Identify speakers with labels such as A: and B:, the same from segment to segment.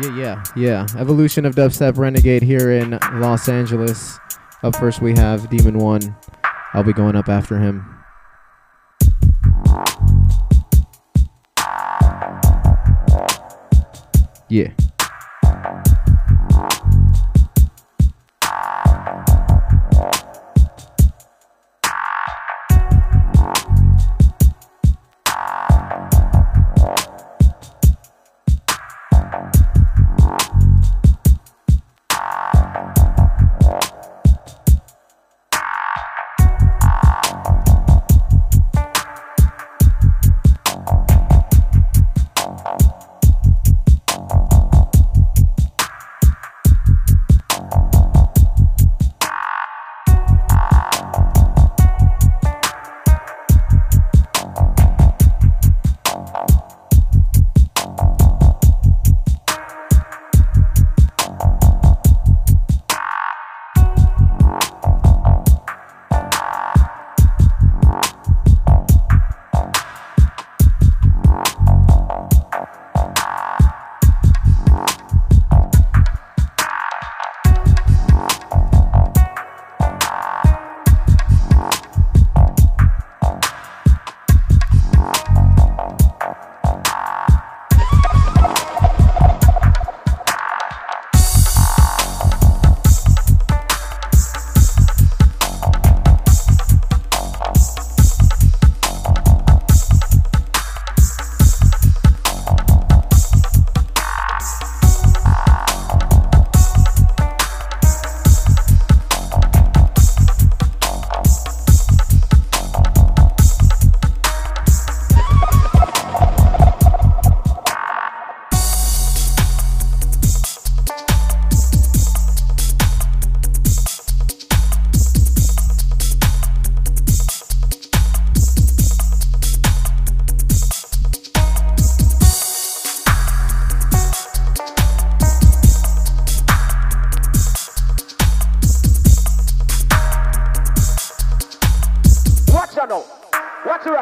A: Yeah, yeah, yeah. Evolution of Dubstep Renegade here in Los Angeles. Up first, we have Demon One. I'll be going up after him. Yeah.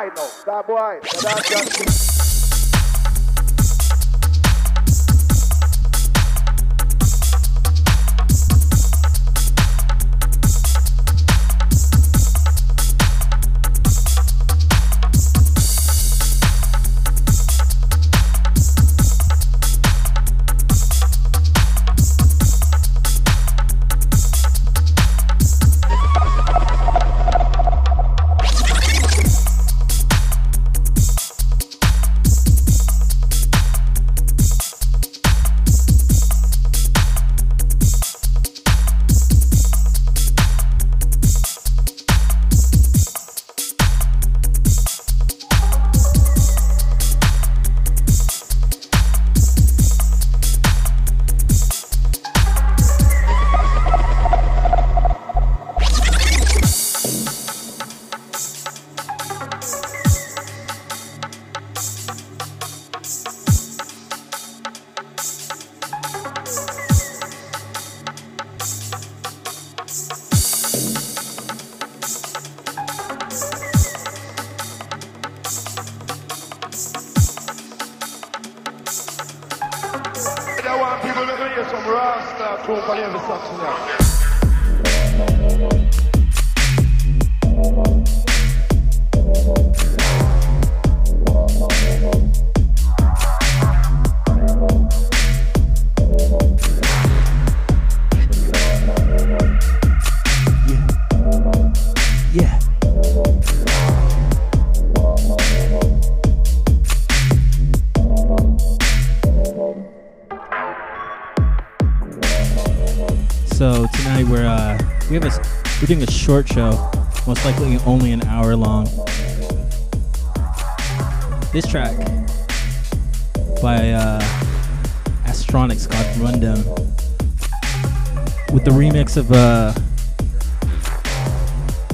B: We're doing a short show, most likely only an hour long. This track by uh, Astronics called Rundown with the remix of uh,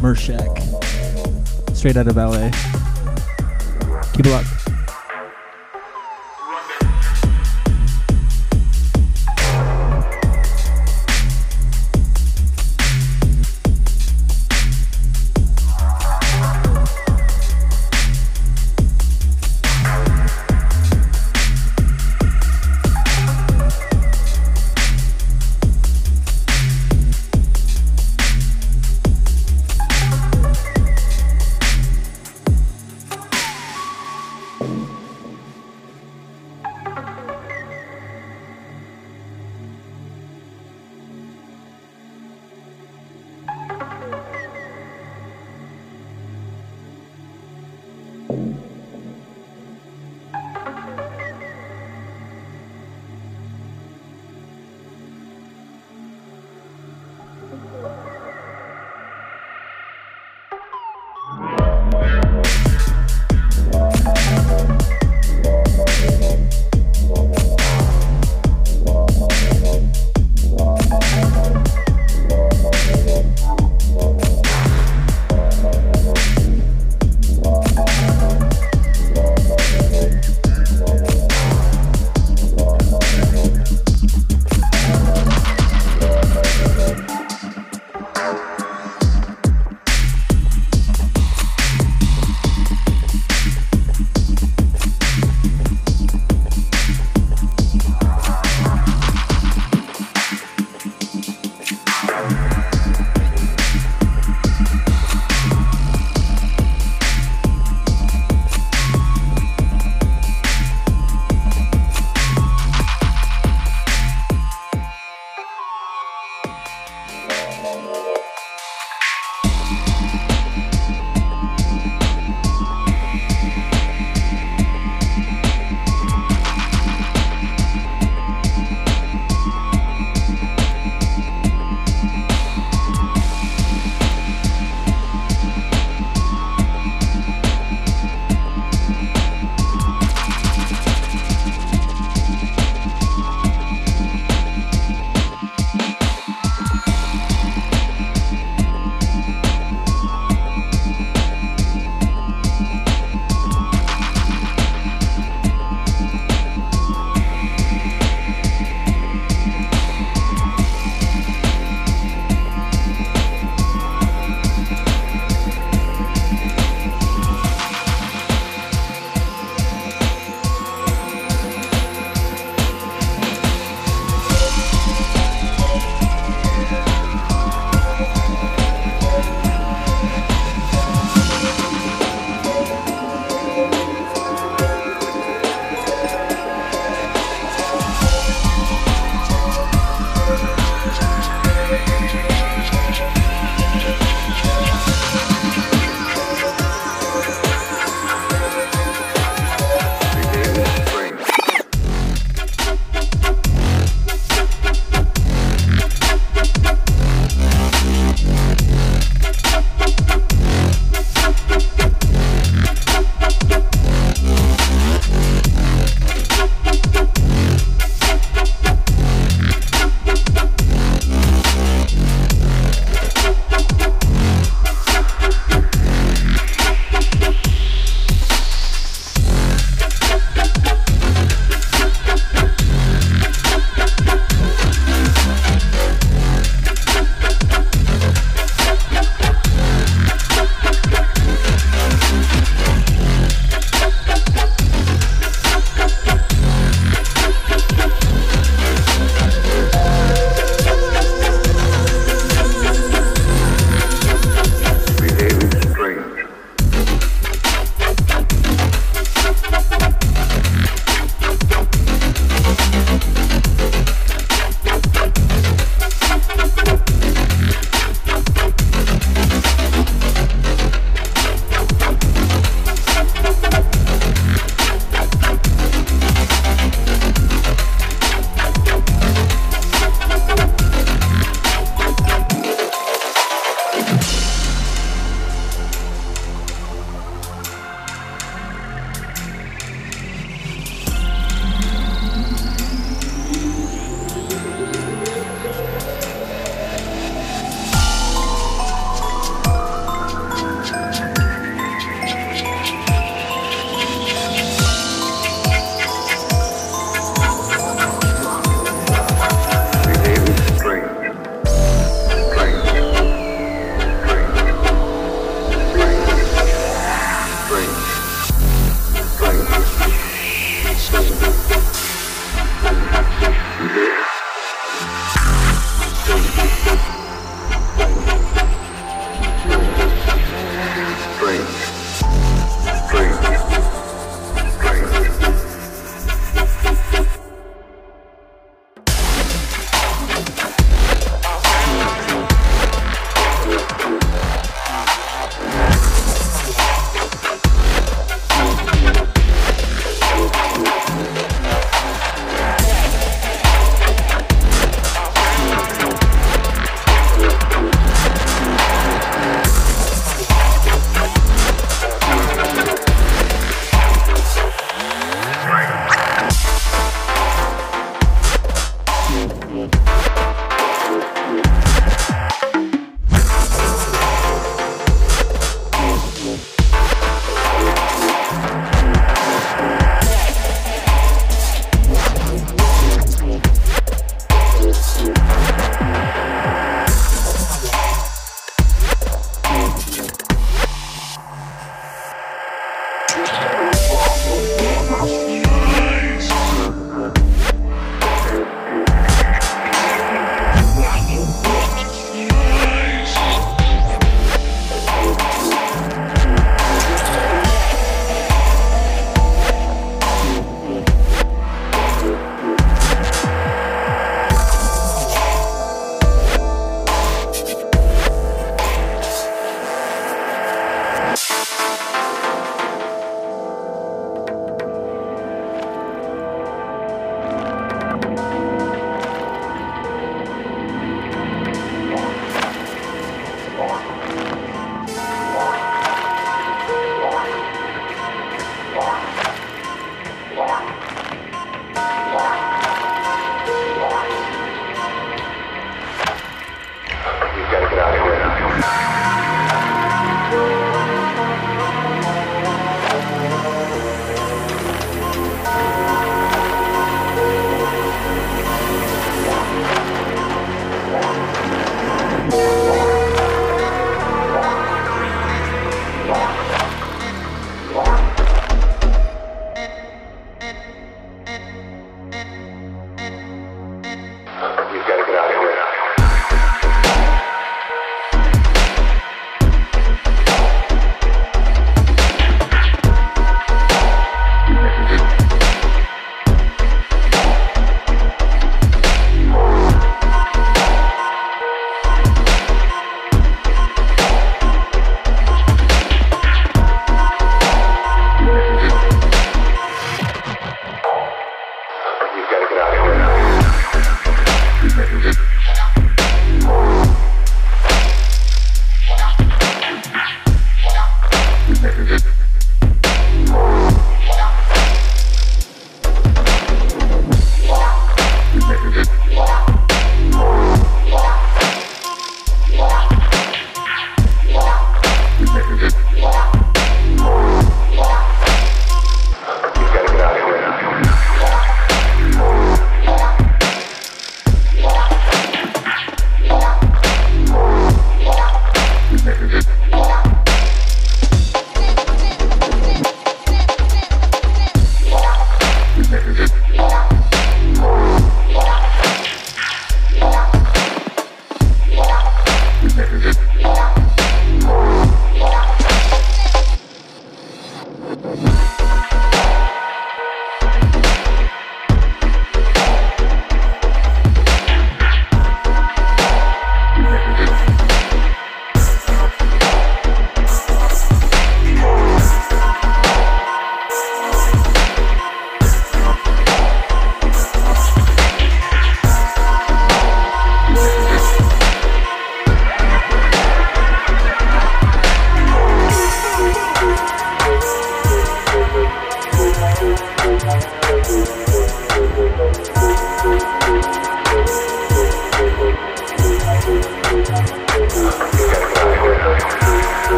B: Mershak, straight out of LA. Keep it locked.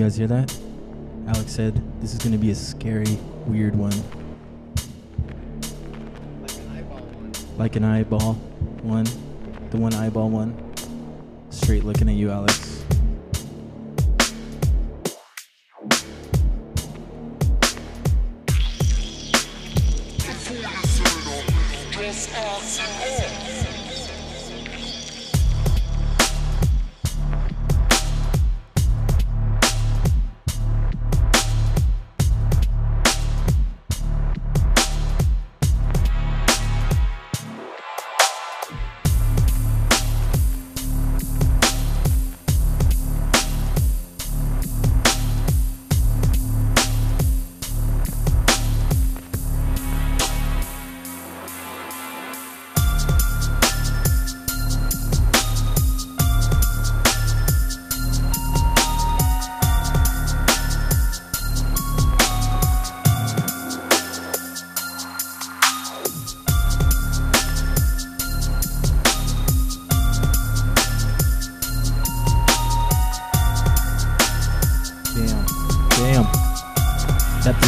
B: You guys hear that? Alex said this is going to be a scary, weird one. Like an eyeball one. The one eyeball one. Straight looking at you, Alex.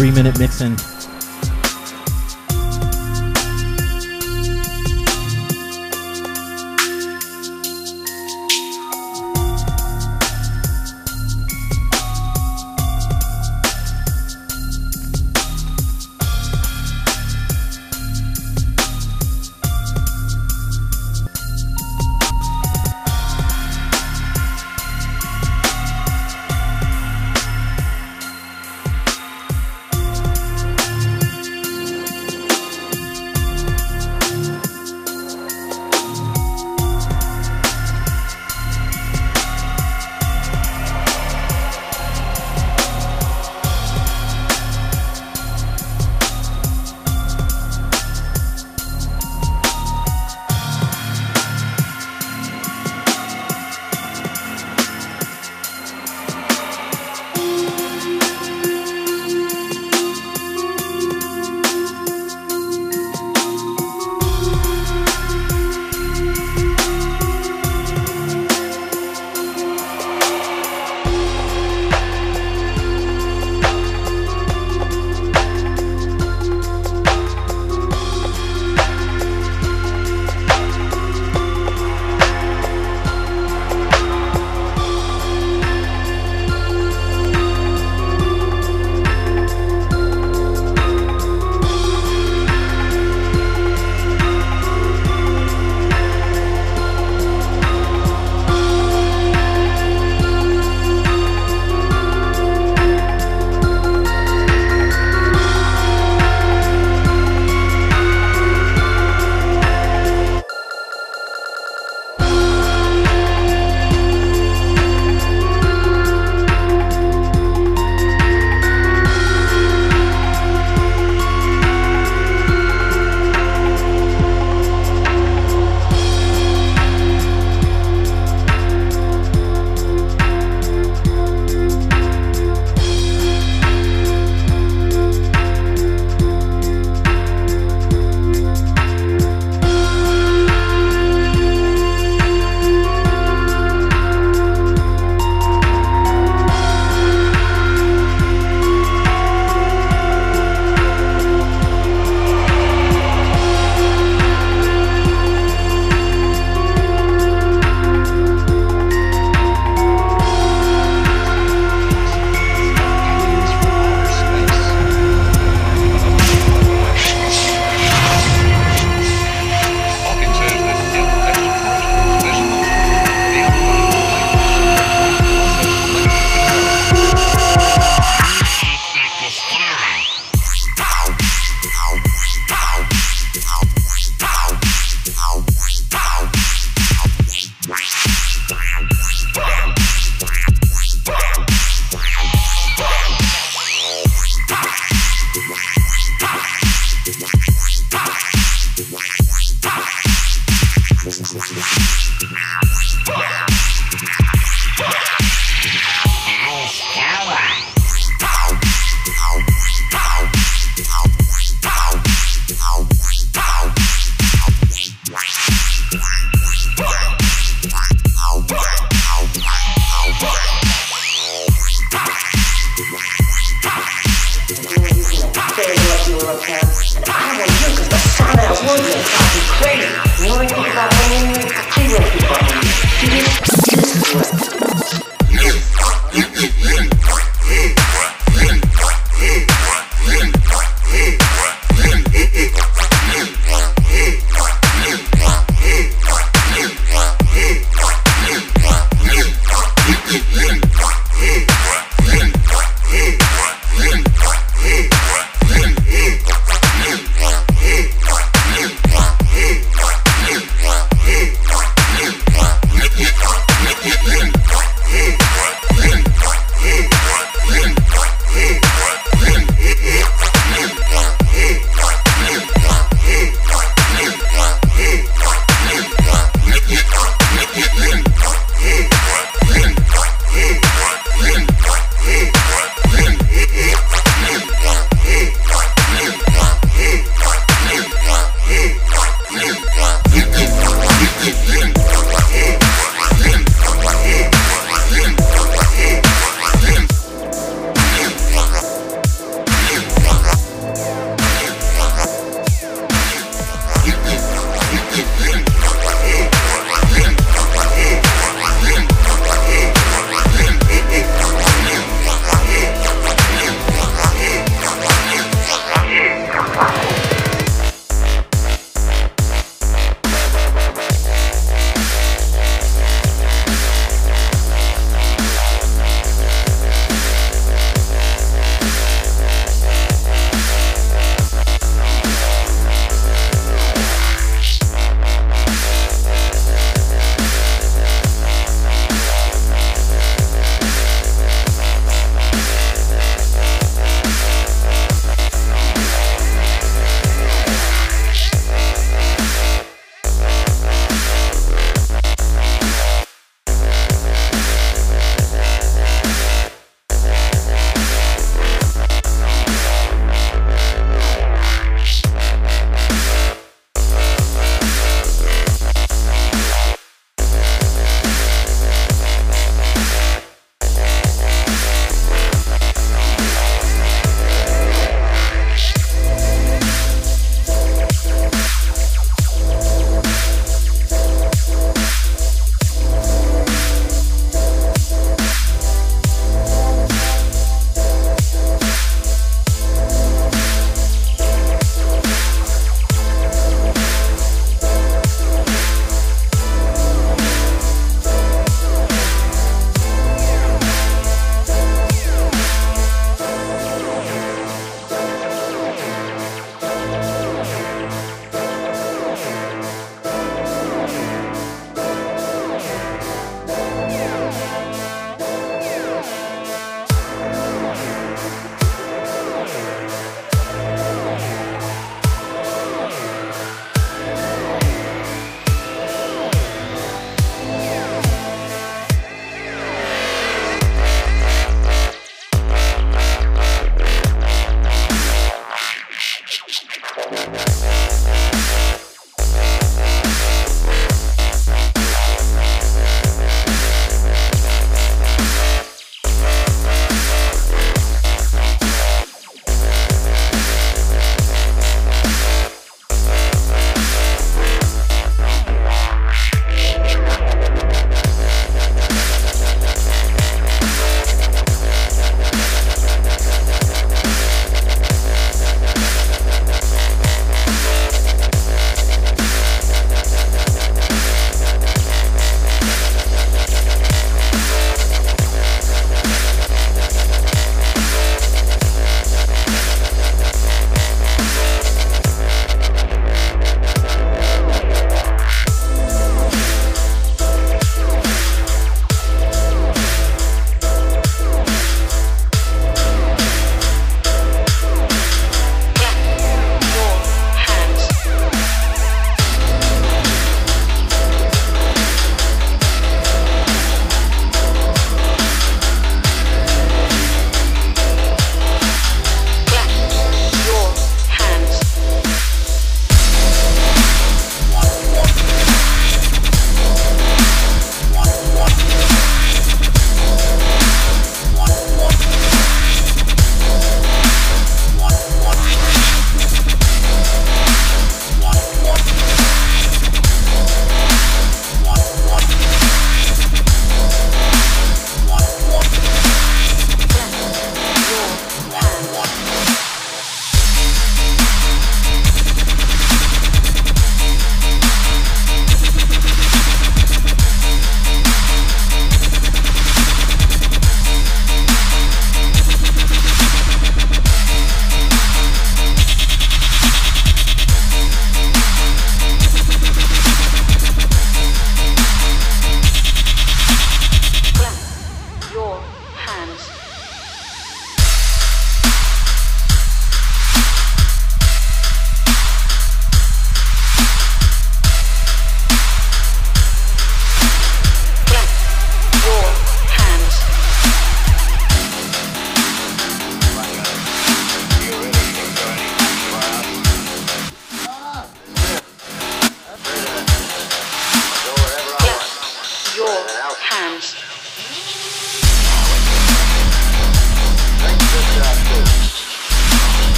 B: Three minute mixing.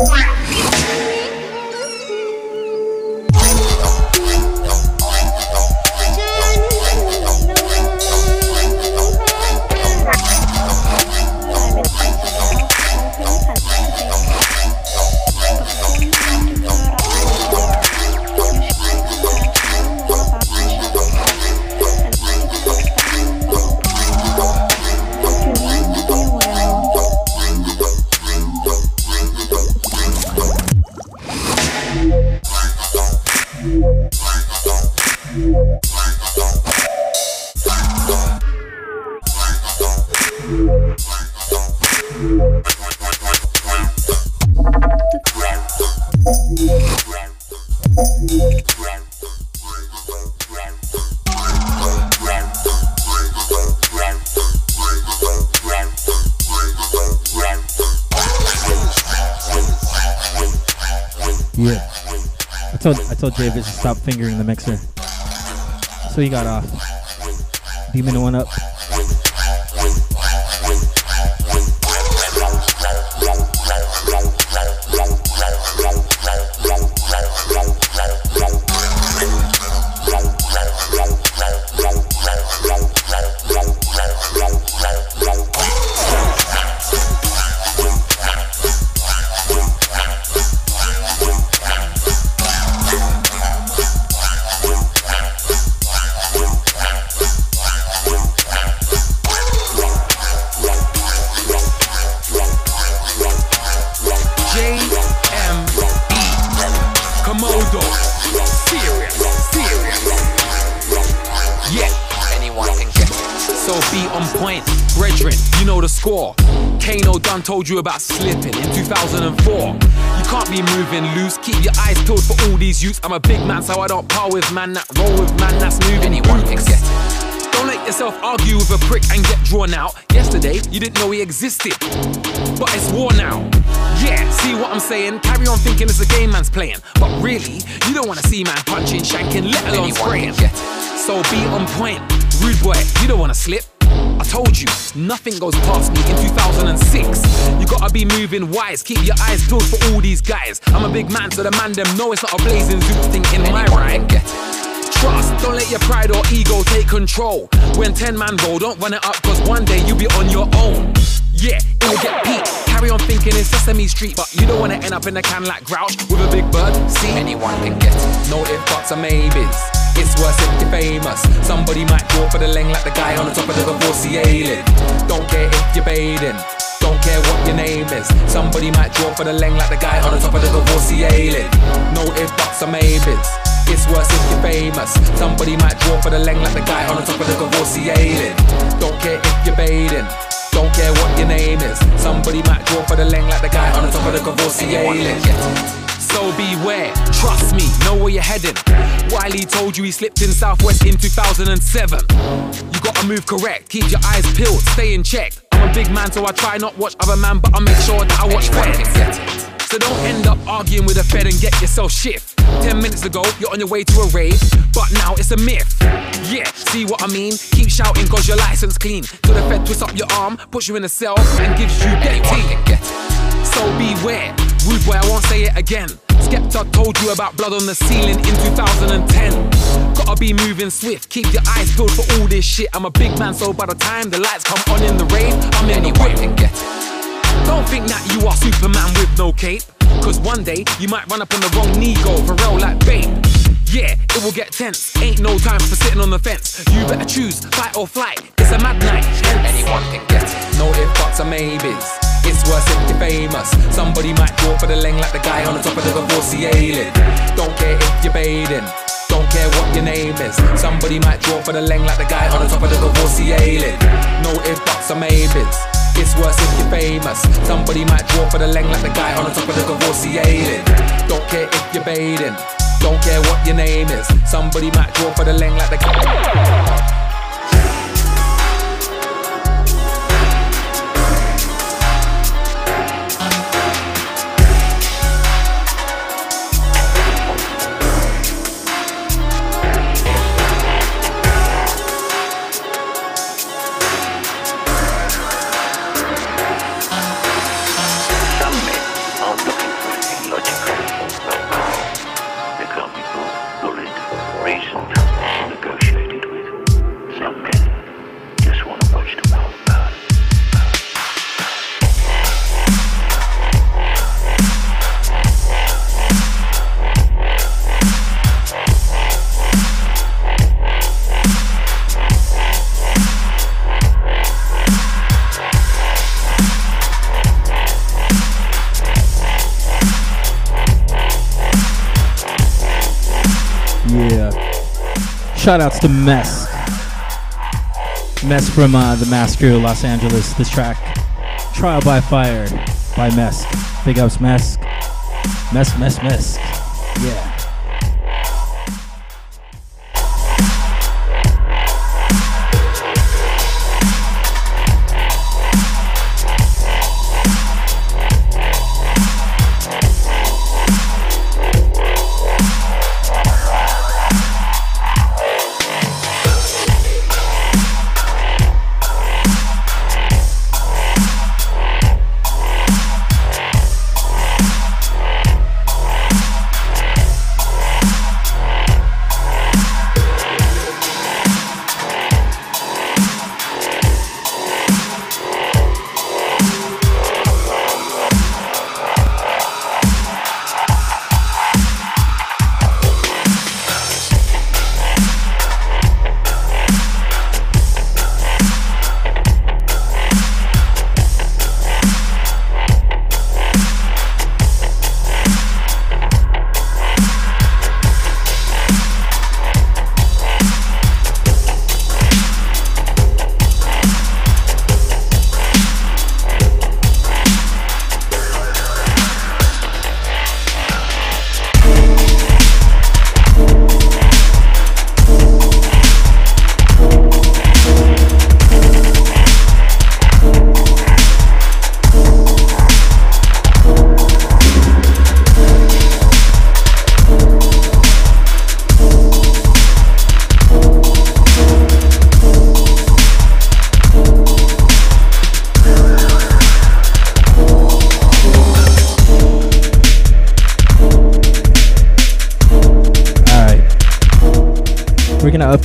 C: Wow. told Javis to stop fingering the mixer. So he got off.
B: Demon went up.
D: Told you about slipping in 2004. You can't be moving loose, keep your eyes peeled for all these youths. I'm a big man, so I don't par with man that roll with man that's moving.
E: Anyone can get it.
D: Don't let yourself argue with a prick and get drawn out. Yesterday, you didn't know he existed, but it's war now. Yeah, see what I'm saying? Carry on thinking it's a game man's playing, but really, you don't wanna see man punching, shanking, let alone
E: Anyone
D: spraying. So be on point, rude boy. You don't wanna slip. Told you, nothing goes past me in 2006. You gotta be moving wise, keep your eyes peeled for all these guys. I'm a big man, so the man them know it's not a blazing zoo thing in my your pride or ego take control. When 10 man roll, don't run it up, cause one day you'll be on your own. Yeah, it will get peaked. Carry on thinking in Sesame Street, but you don't wanna end up in a can like Grouch with a big bird. See,
E: Anyone can get it.
D: no if buts or maybes. It's worse if you're famous. Somebody might draw for the leng like the guy on the top of the divorcee ailing. Don't care if you're bathing. Don't care what your name is. Somebody might draw for the leng like the guy on the top of the divorcee ailing. No if buts or maybes. It's worse if you're famous. Somebody might draw for the leng like the guy on the top of the ailing. Don't care if you're bathing. Don't care what your name is. Somebody might draw for the leng like the guy on the top of the divorcee
E: Anyone
D: ailing.
E: can get it.
D: So beware, trust me, know where you're heading. Wiley told you he slipped in Southwest in 2007. You gotta move correct, keep your eyes peeled, stay in check. I'm a big man, so I try not watch other man, but I make sure that I watch
E: Anyone
D: feds.
E: can get it.
D: So don't end up arguing with a fed and get yourself shift. Ten minutes ago, you're on your way to a rave, but now it's a myth. Yeah, see what I mean? Keep shouting cause your license clean. Till the fed twists up your arm, puts you in a cell, and gives you dead
E: Anyone
D: teeth.
E: can get it.
D: So beware, rude boy, I won't say it again. Skepta told you about blood on the ceiling in 2010. Gotta be moving swift, keep your eyes peeled for all this shit. I'm a big man, so by the time the lights come on in the rave, I'm in the whip.
E: can get it.
D: Don't think that you are Superman with no cape. Cause one day you might run up on the wrong Nego for real like babe. Yeah, it will get tense. Ain't no time for sitting on the fence. You better choose fight or flight. It's a mad night.
E: Anyone can get it.
D: No if buts or maybes. It's worse if you're famous. Somebody might draw for the leng like the guy on the top of the divorcee ailing. Don't care if you're bathing. Don't care what your name is. Somebody might draw for the leng like the guy on the top of the divorcee ailing. No if buts or maybes. It's worse if you're famous. Somebody might draw for the leng like the guy on the top of the divorcee. Don't care if you're bathing. Don't care what your name is. Somebody might draw for the leng like the guy.
B: Shout outs to Mess. Mess from uh, the Master Los Angeles. This track, Trial by Fire by Mess. Big ups, Mess. Mess, Mess, Mess. Yeah.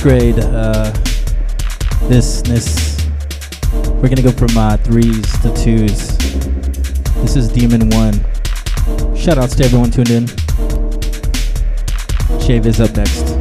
B: Uh, this this. We're gonna go from uh, threes to twos. This is Demon One. Shout outs to everyone tuned in. Shave is up next.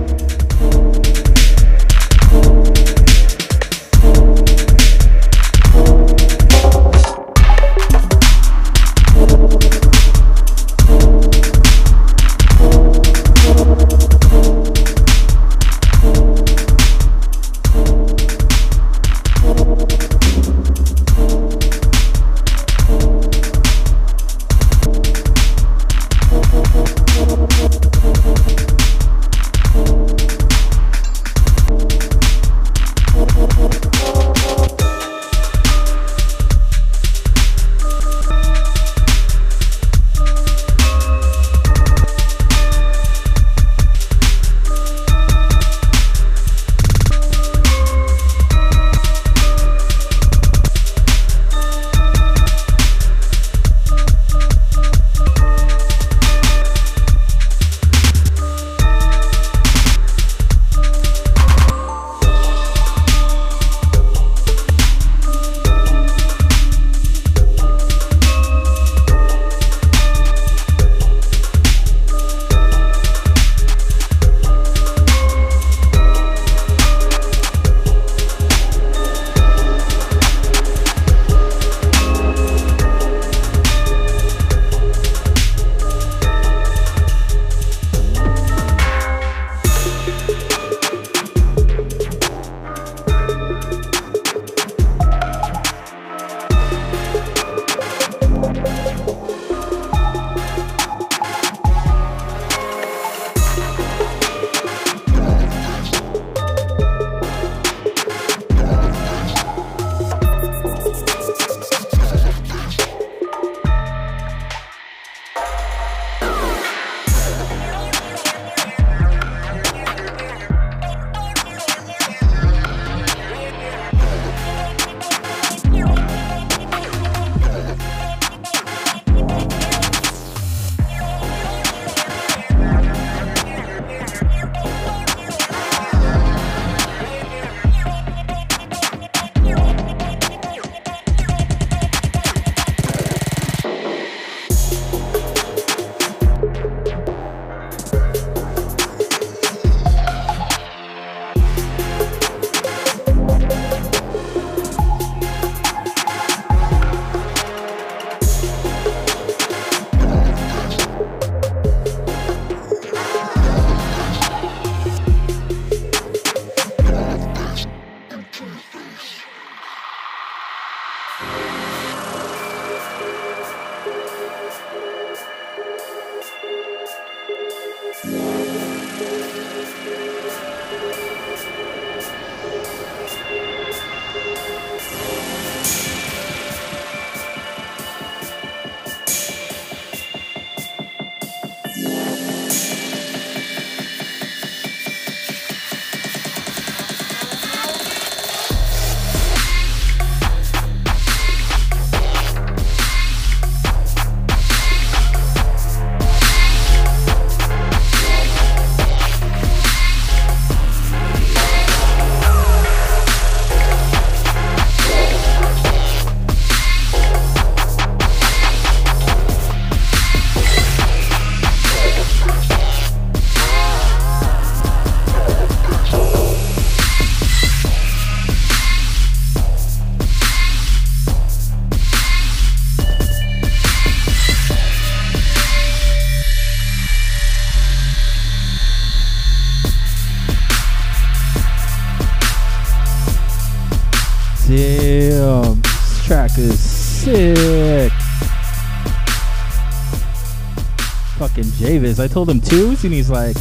B: Javis. I told him twos, and he's like,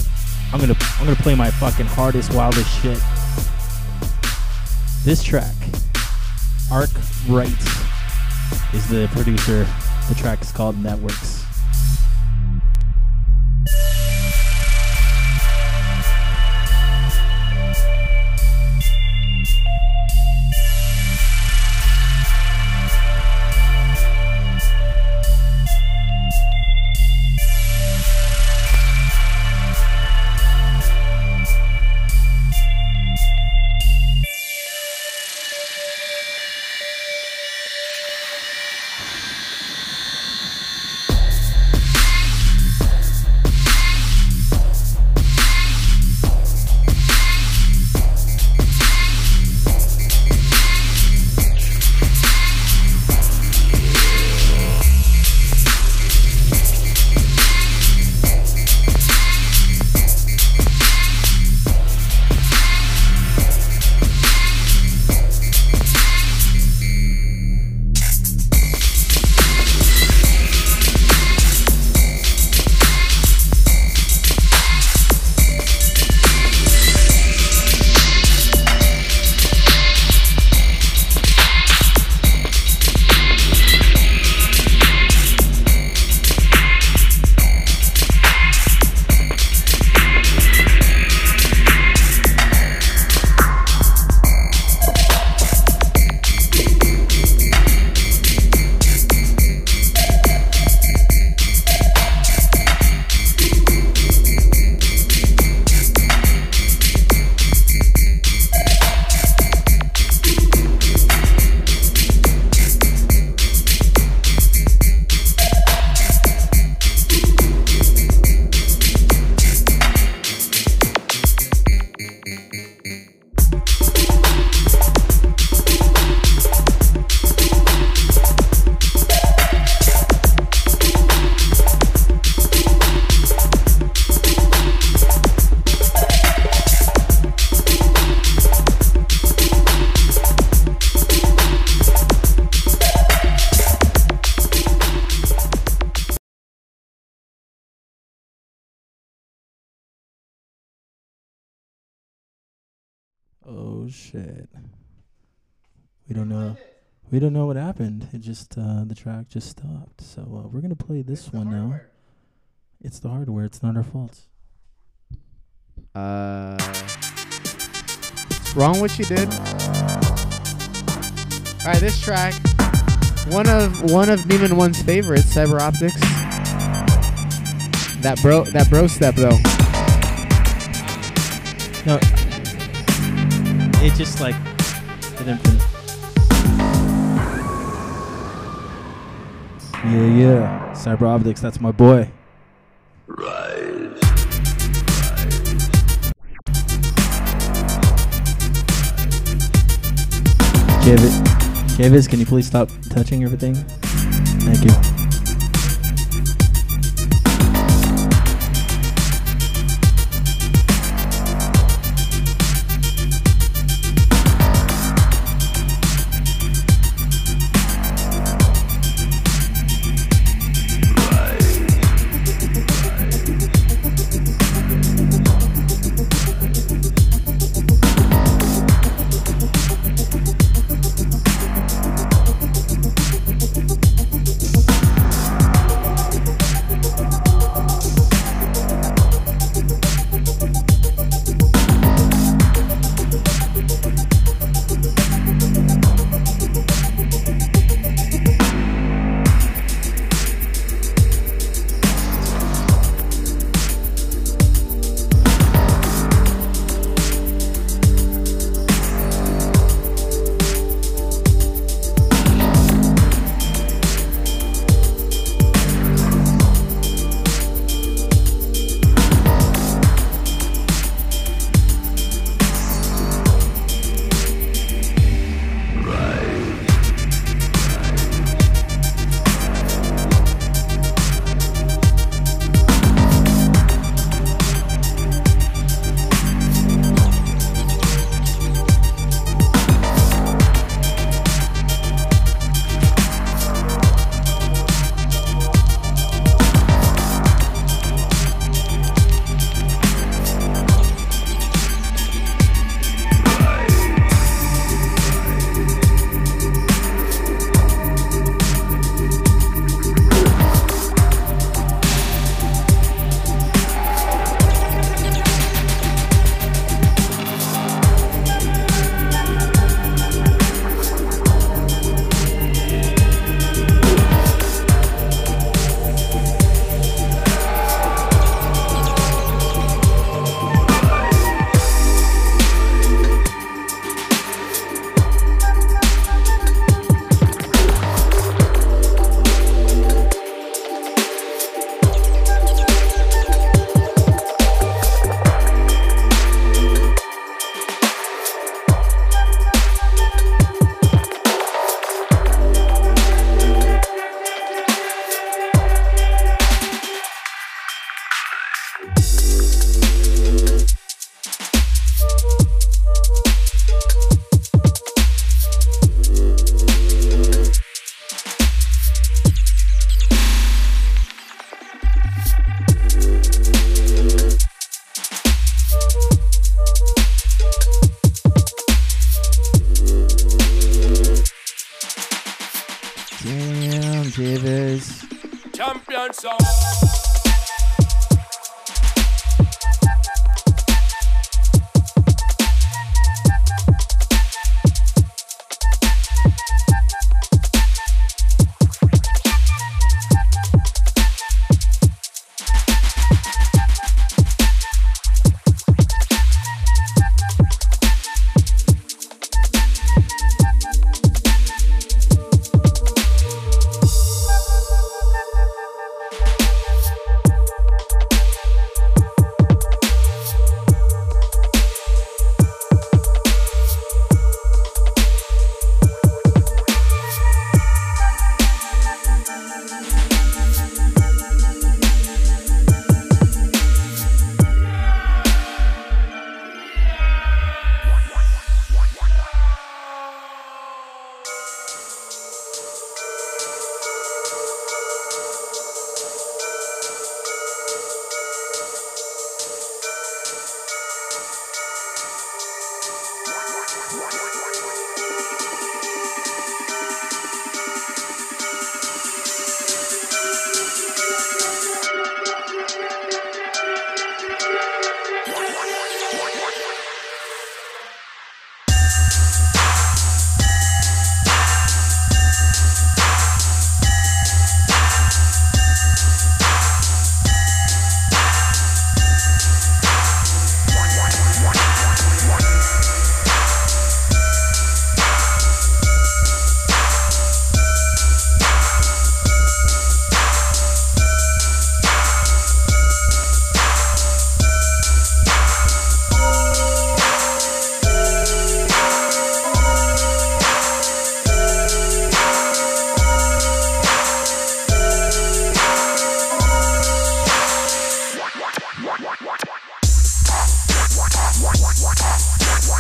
B: "I'm gonna, I'm gonna play my fucking hardest, wildest shit." This track, Arc Wright, is the producer. The track is called Networks. We don't know what happened. It just uh, the track just stopped. So uh, we're gonna play this one now. It's the hardware. It's not our fault.
A: Uh, wrong what you did. All right, this track, one of one of Demon One's favorites, Cyber Optics. That bro, that bro step though.
B: No. It just like it didn't. Yeah, yeah. Cyber Optics. That's my boy. Give it. Javis, can you please stop touching everything? Thank you.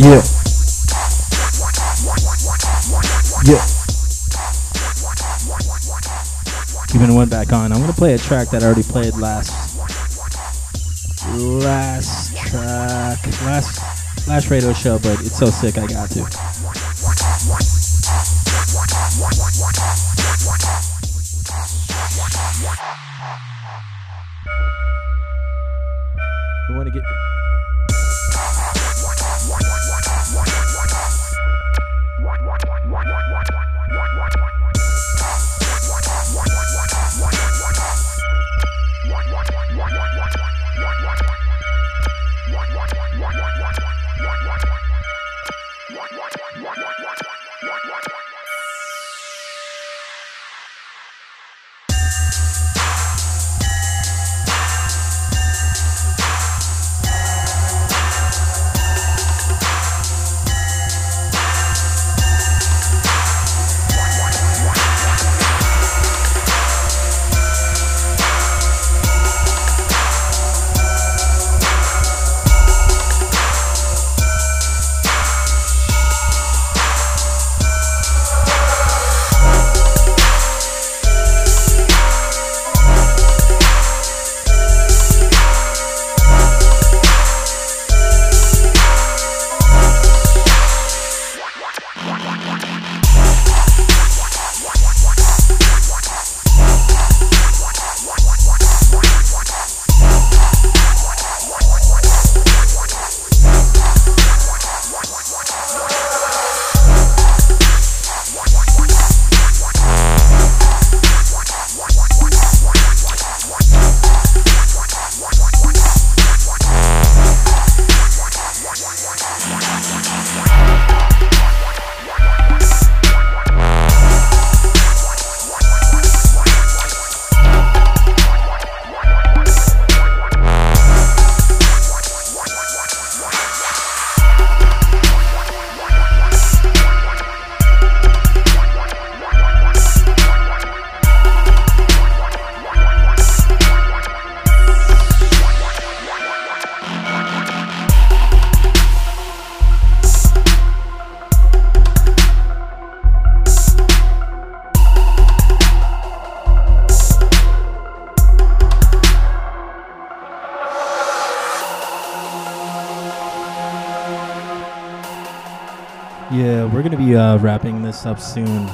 B: Yeah. Yeah. Keeping one back on. I'm gonna play a track that I already played last. Last track. Last last radio show, but it's so sick I got to. We're gonna be uh, wrapping this up soon.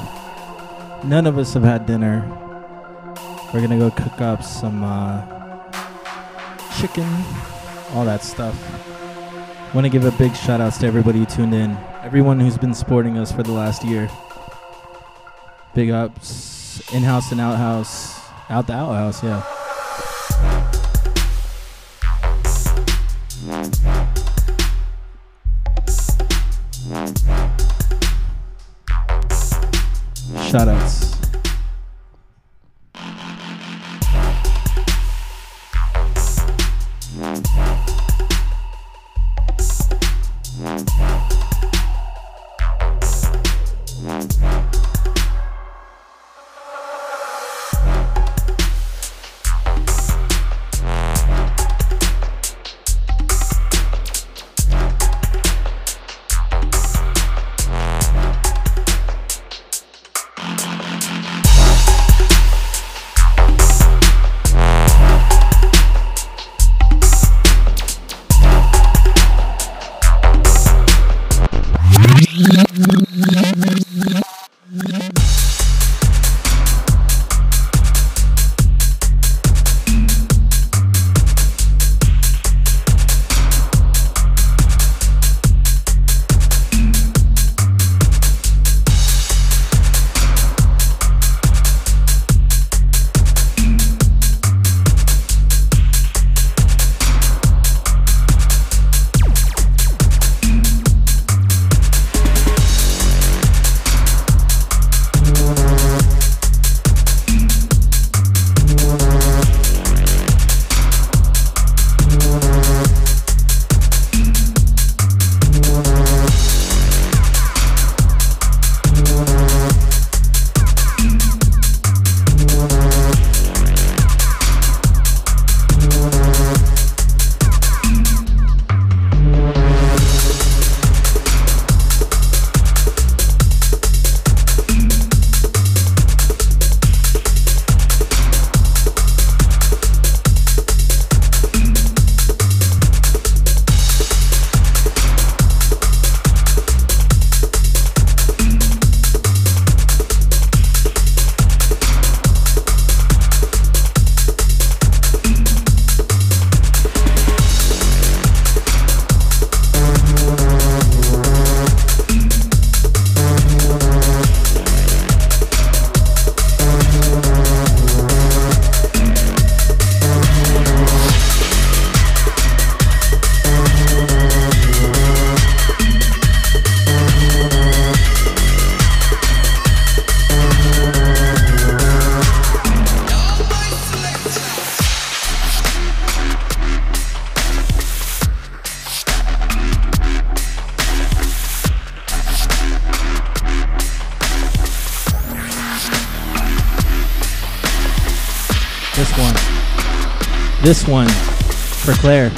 B: None of us have had dinner. We're gonna go cook up some uh, chicken, all that stuff. Want to give a big shout outs to everybody who tuned in, everyone who's been supporting us for the last year. Big ups, in house and out house, out the outhouse, yeah. Shout This one for Claire.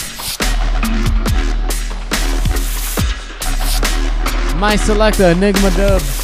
A: My selector, Enigma Dubs.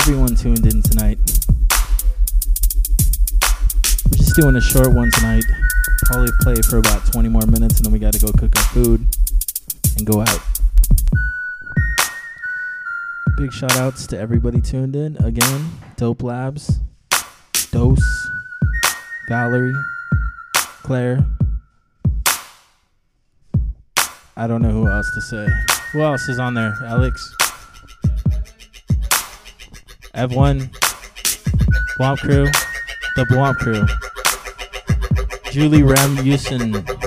B: Everyone tuned in tonight. We're just doing a short one tonight. Probably play for about 20 more minutes and then we gotta go cook our food and go out. Big shout outs to everybody tuned in. Again, Dope Labs, Dose, Valerie, Claire. I don't know who else to say. Who else is on there? Alex? Ev1, Womp Crew, the Womp Crew, Julie Ramusin, bruh.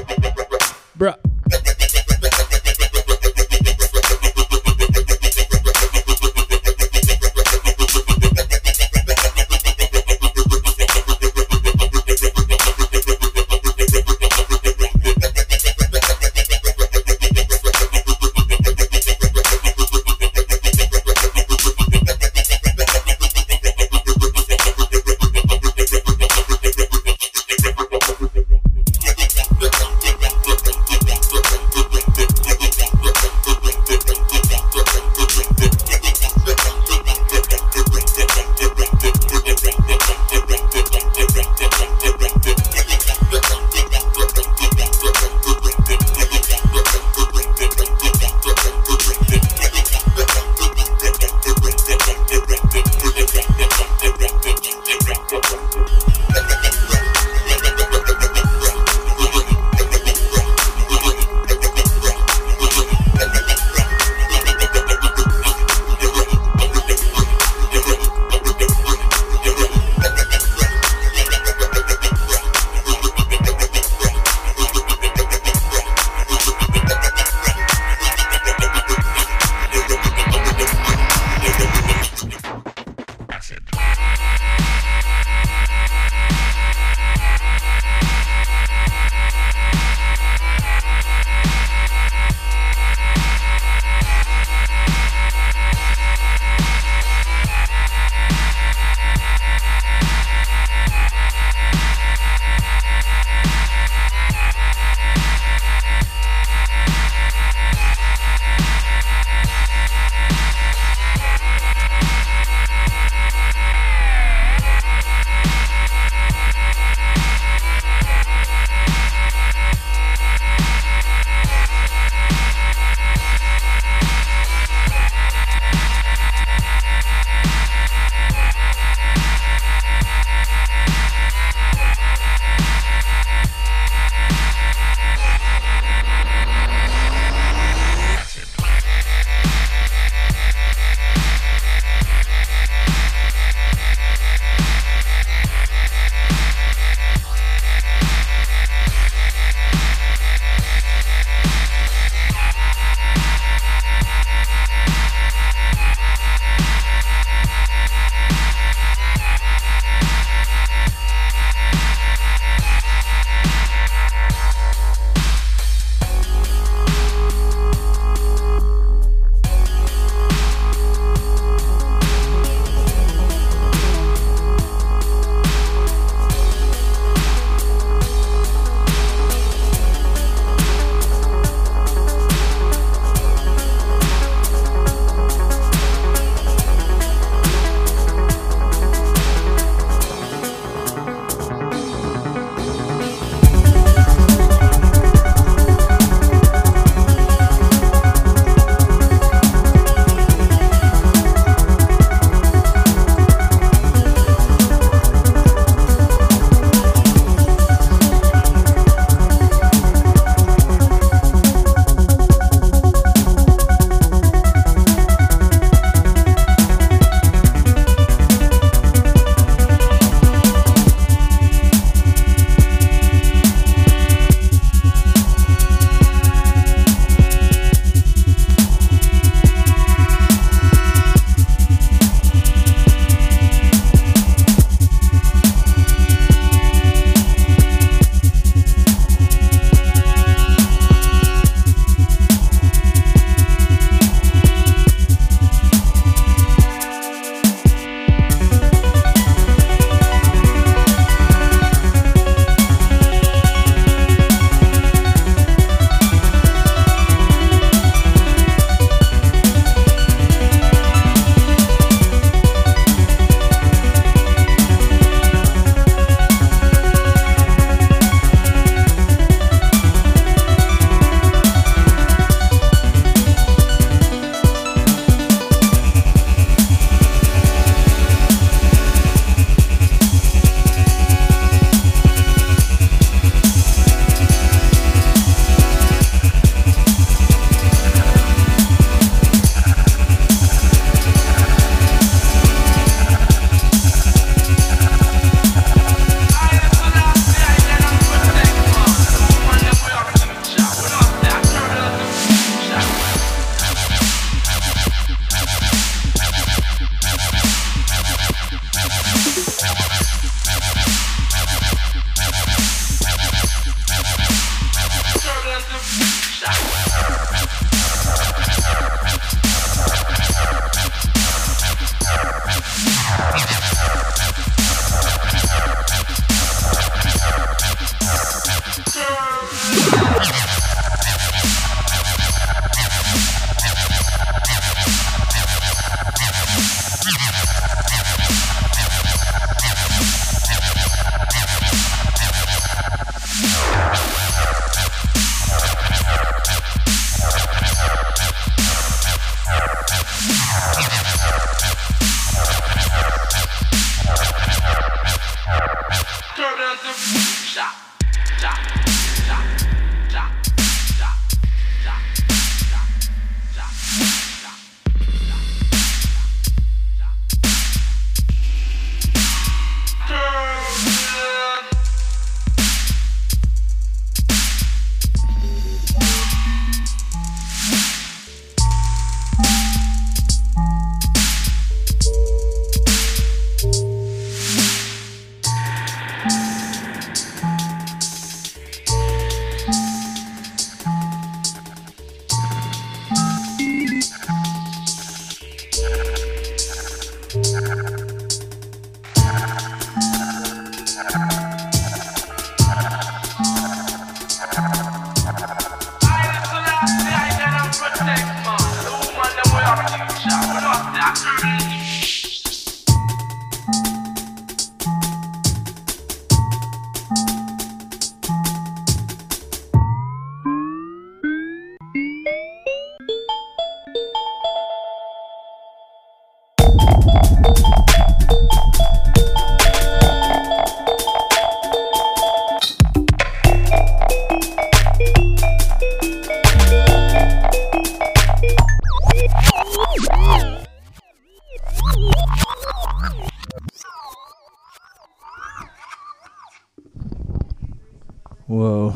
B: Whoa.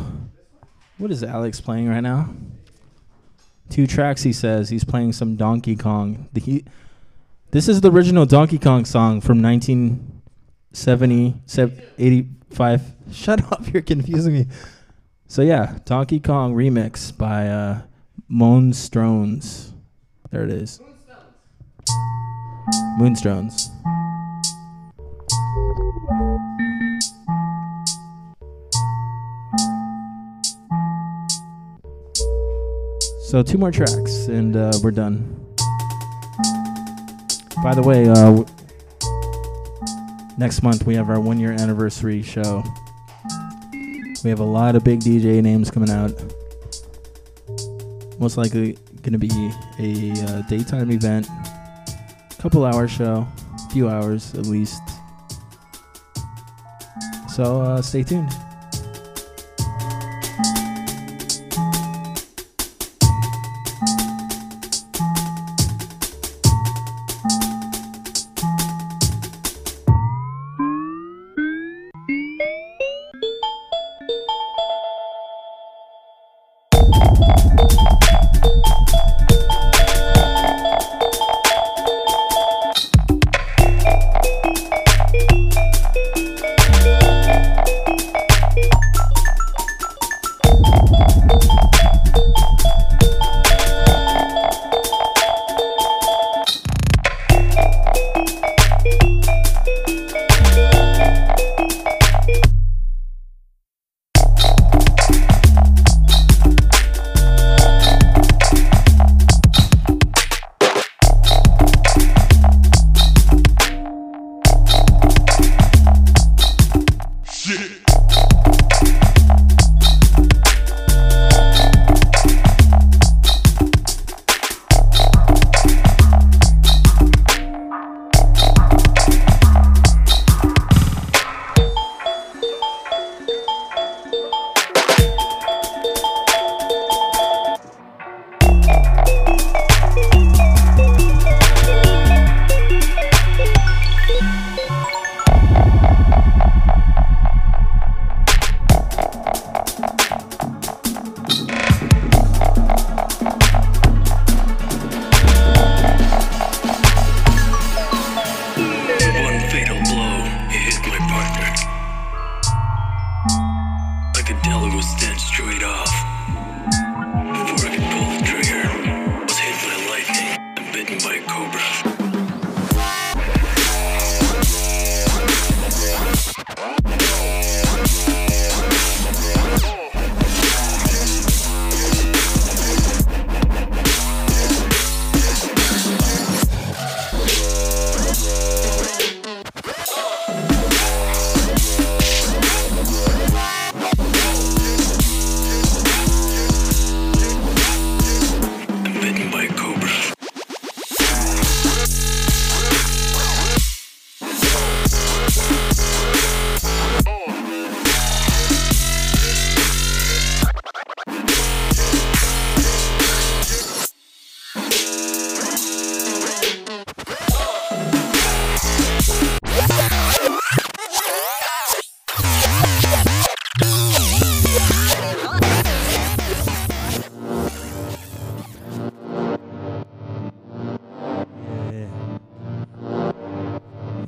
B: What is Alex playing right now? Two tracks, he says. He's playing some Donkey Kong. The, he, this is the original Donkey Kong song from 1970, 85. Shut up, you're confusing me. So, yeah, Donkey Kong remix by uh, Moonstrones. There it is. Moonstrones. So two more tracks and uh, we're done. By the way, uh, next month we have our one year anniversary show. We have a lot of big DJ names coming out. Most likely going to be a uh, daytime event, couple hour show, few hours at least. So uh, stay tuned.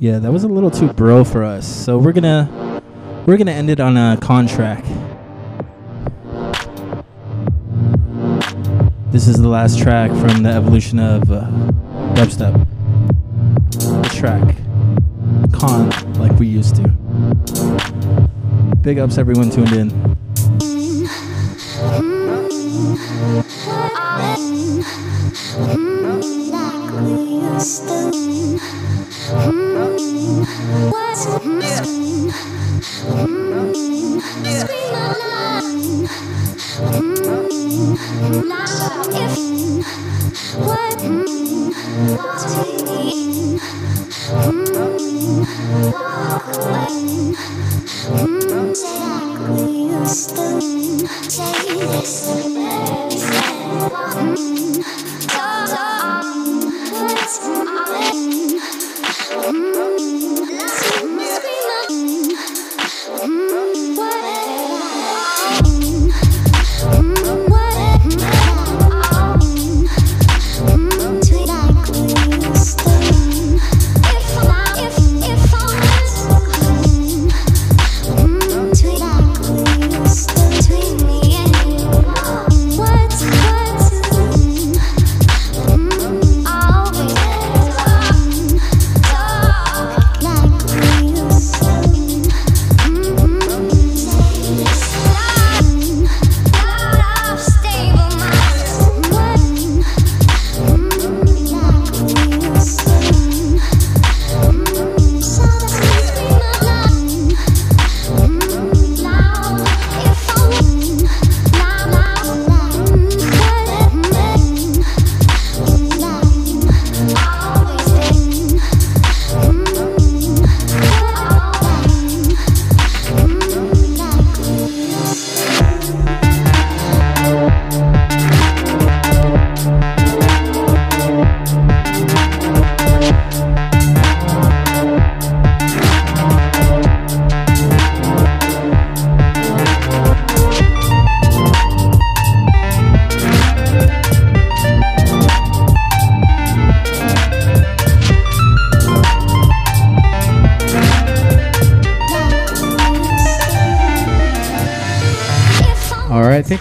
B: Yeah, that was a little too bro for us. So we're gonna we're gonna end it on a contract. This is the last track from the evolution of uh, dubstep. Track con like we used to. Big ups everyone tuned in.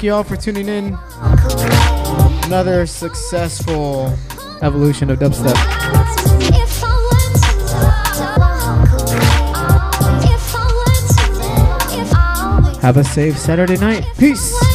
A: Right, thank you all for tuning in. Another successful evolution of dubstep. Have a safe Saturday night. Peace.